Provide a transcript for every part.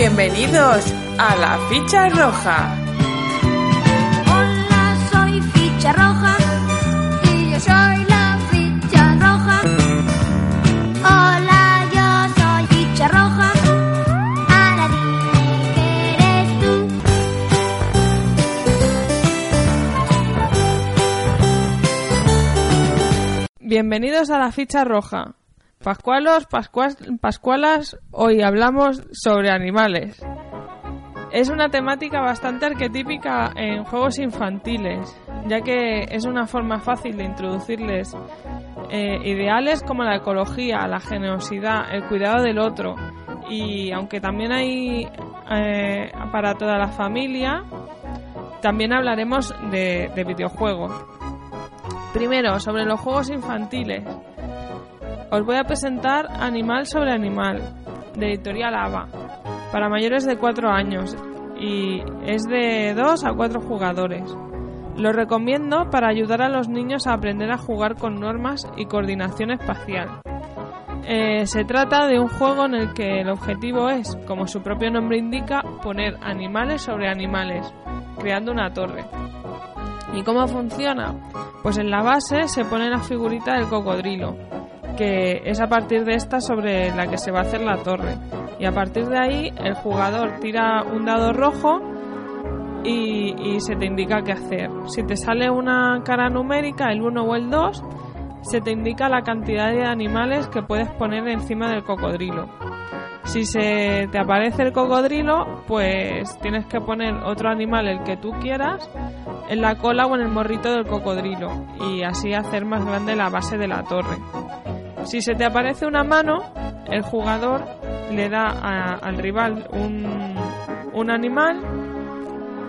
Bienvenidos a la ficha roja. Hola, soy ficha roja y yo soy la ficha roja. Hola, yo soy ficha roja. Ahora dime que eres tú. Bienvenidos a la ficha roja. Pascualos, pascuas, pascualas, hoy hablamos sobre animales. Es una temática bastante arquetípica en juegos infantiles, ya que es una forma fácil de introducirles eh, ideales como la ecología, la generosidad, el cuidado del otro. Y aunque también hay eh, para toda la familia, también hablaremos de, de videojuegos. Primero, sobre los juegos infantiles. Os voy a presentar Animal sobre Animal, de Editorial ABA, para mayores de 4 años y es de 2 a 4 jugadores. Lo recomiendo para ayudar a los niños a aprender a jugar con normas y coordinación espacial. Eh, se trata de un juego en el que el objetivo es, como su propio nombre indica, poner animales sobre animales, creando una torre. ¿Y cómo funciona? Pues en la base se pone la figurita del cocodrilo, que es a partir de esta sobre la que se va a hacer la torre. Y a partir de ahí el jugador tira un dado rojo y, se te indica qué hacer. Si te sale una cara numérica, el 1 o el 2, se te indica la cantidad de animales que puedes poner encima del cocodrilo. Si se te aparece el cocodrilo, pues tienes que poner otro animal, el que tú quieras, en la cola o en el morrito del cocodrilo y así hacer más grande la base de la torre. Si se te aparece una mano, el jugador le da al rival un, un animal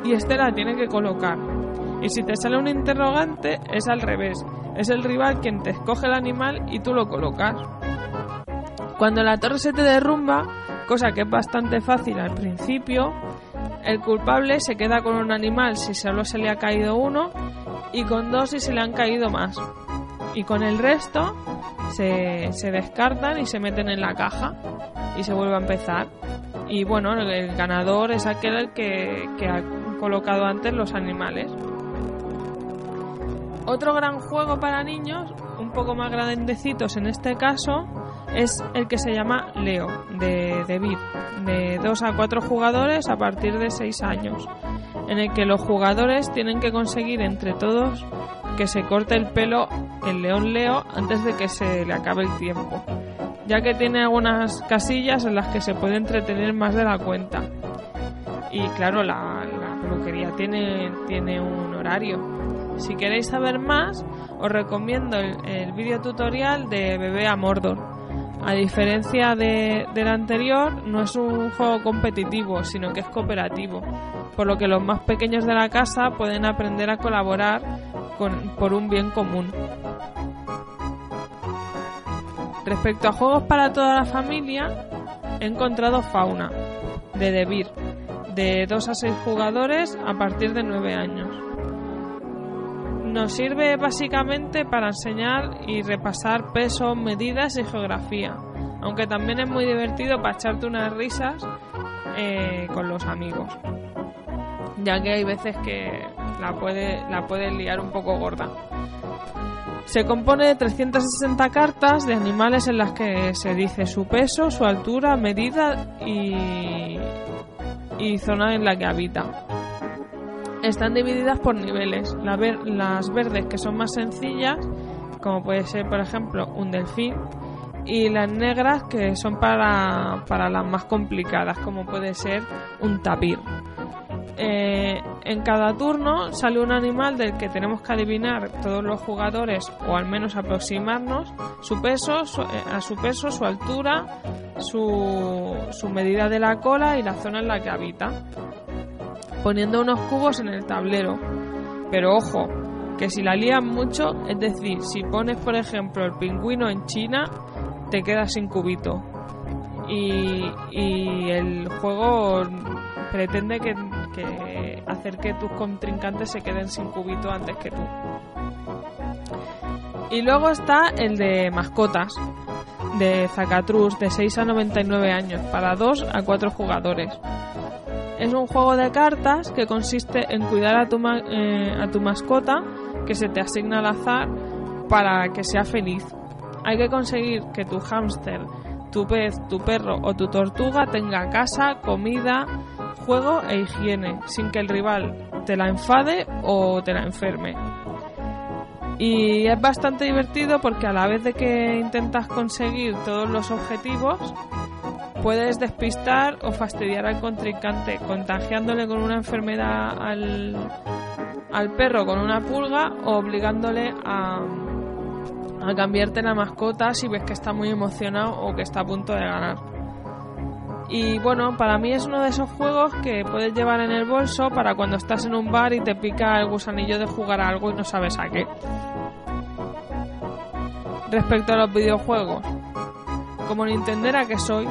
y este la tiene que colocar. Y si te sale un interrogante, es al revés. Es el rival quien te escoge el animal y tú lo colocas. Cuando la torre se te derrumba, cosa que es bastante fácil al principio, el culpable se queda con un animal si solo se le ha caído uno y con dos si se le han caído más. Y con el resto se, se descartan y se meten en la caja y se vuelve a empezar. Y bueno, el, ganador es aquel el que, que ha colocado antes los animales. Otro gran juego para niños, un poco más grandecitos en este caso, es el que se llama Leo, de, de Vir, de 2 a 4 jugadores a partir de 6 años, en el que los jugadores tienen que conseguir entre todos que se corte el pelo el león Leo antes de que se le acabe el tiempo, ya que tiene algunas casillas en las que se puede entretener más de la cuenta. Y claro, la, peluquería tiene, tiene un horario. Si queréis saber más, os recomiendo el, el vídeo tutorial de Bebé a Mordor. A diferencia de, del anterior, no es un juego competitivo, sino que es cooperativo, por lo que los más pequeños de la casa pueden aprender a colaborar por un bien común. Respecto a juegos para toda la familia, he encontrado Fauna, de Debir, de 2 a 6 jugadores a partir de 9 años. Nos sirve básicamente para enseñar y repasar peso, medidas y geografía, aunque también es muy divertido para echarte unas risas eh, con los amigos, ya que hay veces que la puede, la puedes liar un poco gorda. Se compone de 360 cartas de animales en las que se dice su peso, su altura, medida y zona en la que habita. Están divididas por niveles. Las verdes que son más sencillas, como puede ser por ejemplo un delfín, y las negras que son para, para las más complicadas, como puede ser un tapir. Eh, en cada turno sale un animal del que tenemos que adivinar todos los jugadores o al menos aproximarnos su peso, eh, a su peso, su altura, su, su medida de la cola y la zona en la que habita, poniendo unos cubos en el tablero. Pero ojo, que si la lían mucho, es decir, si pones por ejemplo el pingüino en China, te quedas sin cubito. Y, y el juego pretende que, que hacer que tus contrincantes se queden sin cubito antes que tú. Y luego está el de mascotas, de Zacatrus, de 6 a 99 años, para 2 a 4 jugadores. Es un juego de cartas que consiste en cuidar a tu, ma- eh, a tu mascota, que se te asigna al azar, para que sea feliz. Hay que conseguir que tu hámster, tu pez, tu perro o tu tortuga tenga casa, comida, juego e higiene, sin que el rival te la enfade o te la enferme. Y es bastante divertido porque a la vez de que intentas conseguir todos los objetivos, puedes despistar o fastidiar al contrincante contagiándole con una enfermedad al, al perro con una pulga o obligándole a, a cambiarte la mascota si ves que está muy emocionado o que está a punto de ganar. Y bueno, para mí es uno de esos juegos que puedes llevar en el bolso para cuando estás en un bar y te pica el gusanillo de jugar a algo y no sabes a qué. Respecto a los videojuegos, como Nintendera que soy,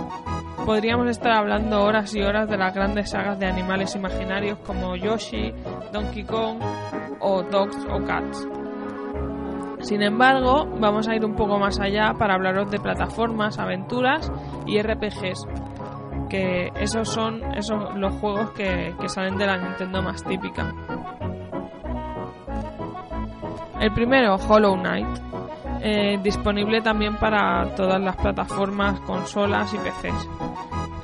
podríamos estar hablando horas y horas de las grandes sagas de animales imaginarios como Yoshi, Donkey Kong o Dogs o Cats. Sin embargo, vamos a ir un poco más allá para hablaros de plataformas, aventuras y RPGs, que esos son esos los juegos que, que salen de la Nintendo más típica. El primero, Hollow Knight, eh, disponible también para todas las plataformas, consolas y PCs.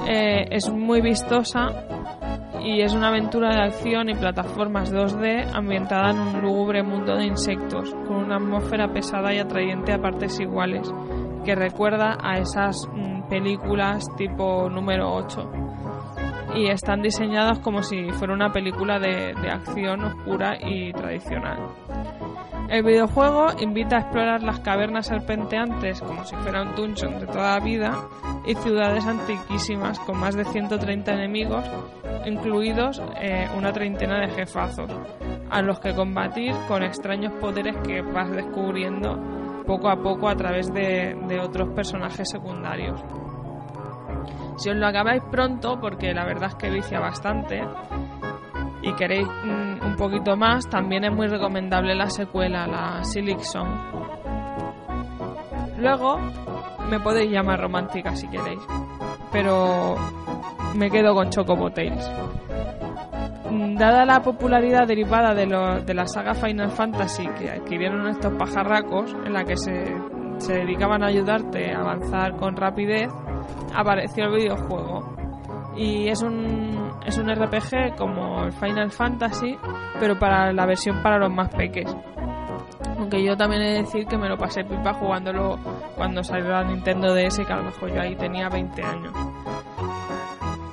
Eh, es muy vistosa y es una aventura de acción y plataformas 2D ambientada en un lúgubre mundo de insectos, con una atmósfera pesada y atrayente a partes iguales, que recuerda a esas mm, películas tipo número 8. Y están diseñadas como si fuera una película de, de acción oscura y tradicional. El videojuego invita a explorar las cavernas serpenteantes como si fuera un dungeon de toda la vida y ciudades antiquísimas con más de 130 enemigos, incluidos eh, una treintena de jefazos, a los que combatir con extraños poderes que vas descubriendo poco a poco a través de, de otros personajes secundarios. Si os lo acabáis pronto, porque la verdad es que vicia bastante, y queréis mm, un poquito más, también es muy recomendable la secuela, la Silix Song. Luego, me podéis llamar romántica si queréis, pero me quedo con Chocobo Tales. Mm, Dada la popularidad derivada de, lo- de la saga Final Fantasy que adquirieron estos pajarracos, en la que se, se dedicaban a ayudarte a avanzar con rapidez, apareció el videojuego y es un, es un RPG como el Final Fantasy, pero para la versión para los más peques. Aunque yo también he de decir que me lo pasé pipa jugándolo cuando salió la Nintendo DS, que a lo mejor yo ahí tenía 20 años.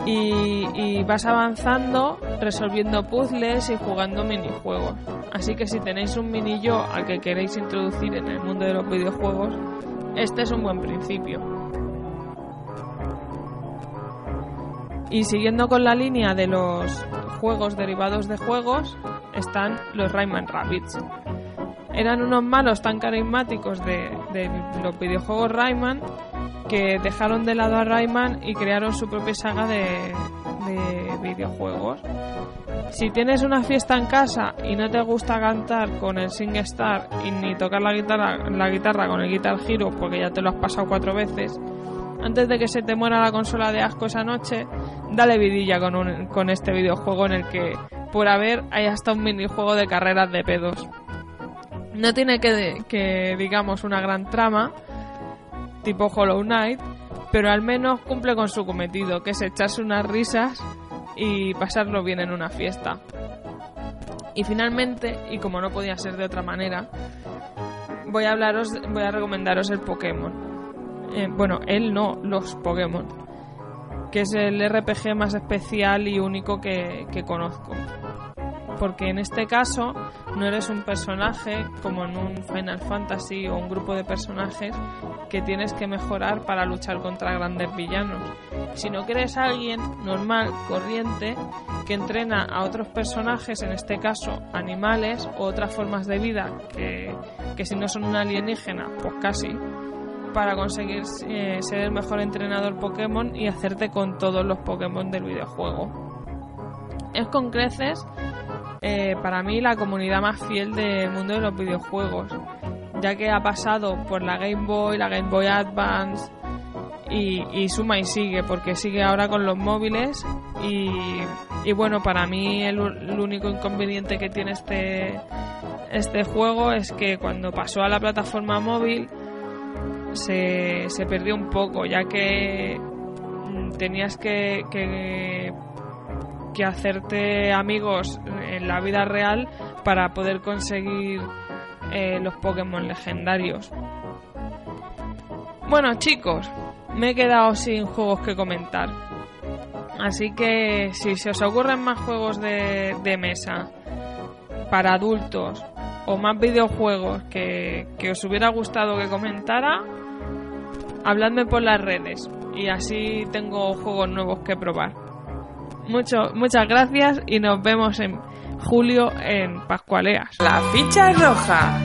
Y, vas avanzando, resolviendo puzzles y jugando minijuegos. Así que si tenéis un mini yo al que queréis introducir en el mundo de los videojuegos, este es un buen principio. Y siguiendo con la línea de los juegos derivados de juegos, están los Rayman Rabbits. Eran unos malos tan carismáticos de, los videojuegos Rayman que dejaron de lado a Rayman y crearon su propia saga de, de videojuegos. Si tienes una fiesta en casa y no te gusta cantar con el SingStar y ni tocar la guitarra, la guitarra con el Guitar Hero porque ya te lo has pasado cuatro veces, antes de que se te muera la consola de asco esa noche, dale vidilla con, un- con este videojuego en el que, por haber, hay hasta un minijuego de carreras de pedos. No tiene que, que, digamos, una gran trama, tipo Hollow Knight, pero al menos cumple con su cometido, que es echarse unas risas y pasarlo bien en una fiesta. Y finalmente, y como no podía ser de otra manera, voy a hablaros, voy a recomendaros el Pokémon. Eh, bueno, él no, los Pokémon, que es el RPG más especial y único que, que conozco. Porque en este caso no eres un personaje como en un Final Fantasy o un grupo de personajes que tienes que mejorar para luchar contra grandes villanos, sino que eres alguien normal, corriente, que entrena a otros personajes, en este caso animales o otras formas de vida que, que si no son un alienígena, pues casi, para conseguir eh, ser el mejor entrenador Pokémon y hacerte con todos los Pokémon del videojuego. Es con creces, eh, para mí, la comunidad más fiel del mundo de los videojuegos, ya que ha pasado por la Game Boy, la Game Boy Advance y, suma y sigue, porque sigue ahora con los móviles y, bueno, para mí el, el único inconveniente que tiene este, este juego es que cuando pasó a la plataforma móvil se, se perdió un poco, ya que mm, tenías que, que, hacerte amigos en la vida real para poder conseguir eh, los Pokémon legendarios. Bueno chicos, me he quedado sin juegos que comentar. Así que si se os ocurren más juegos de, de mesa para adultos o más videojuegos que, que os hubiera gustado que comentara, habladme por las redes y así tengo juegos nuevos que probar. Mucho, muchas gracias y nos vemos en julio en Pascualeas. La ficha roja.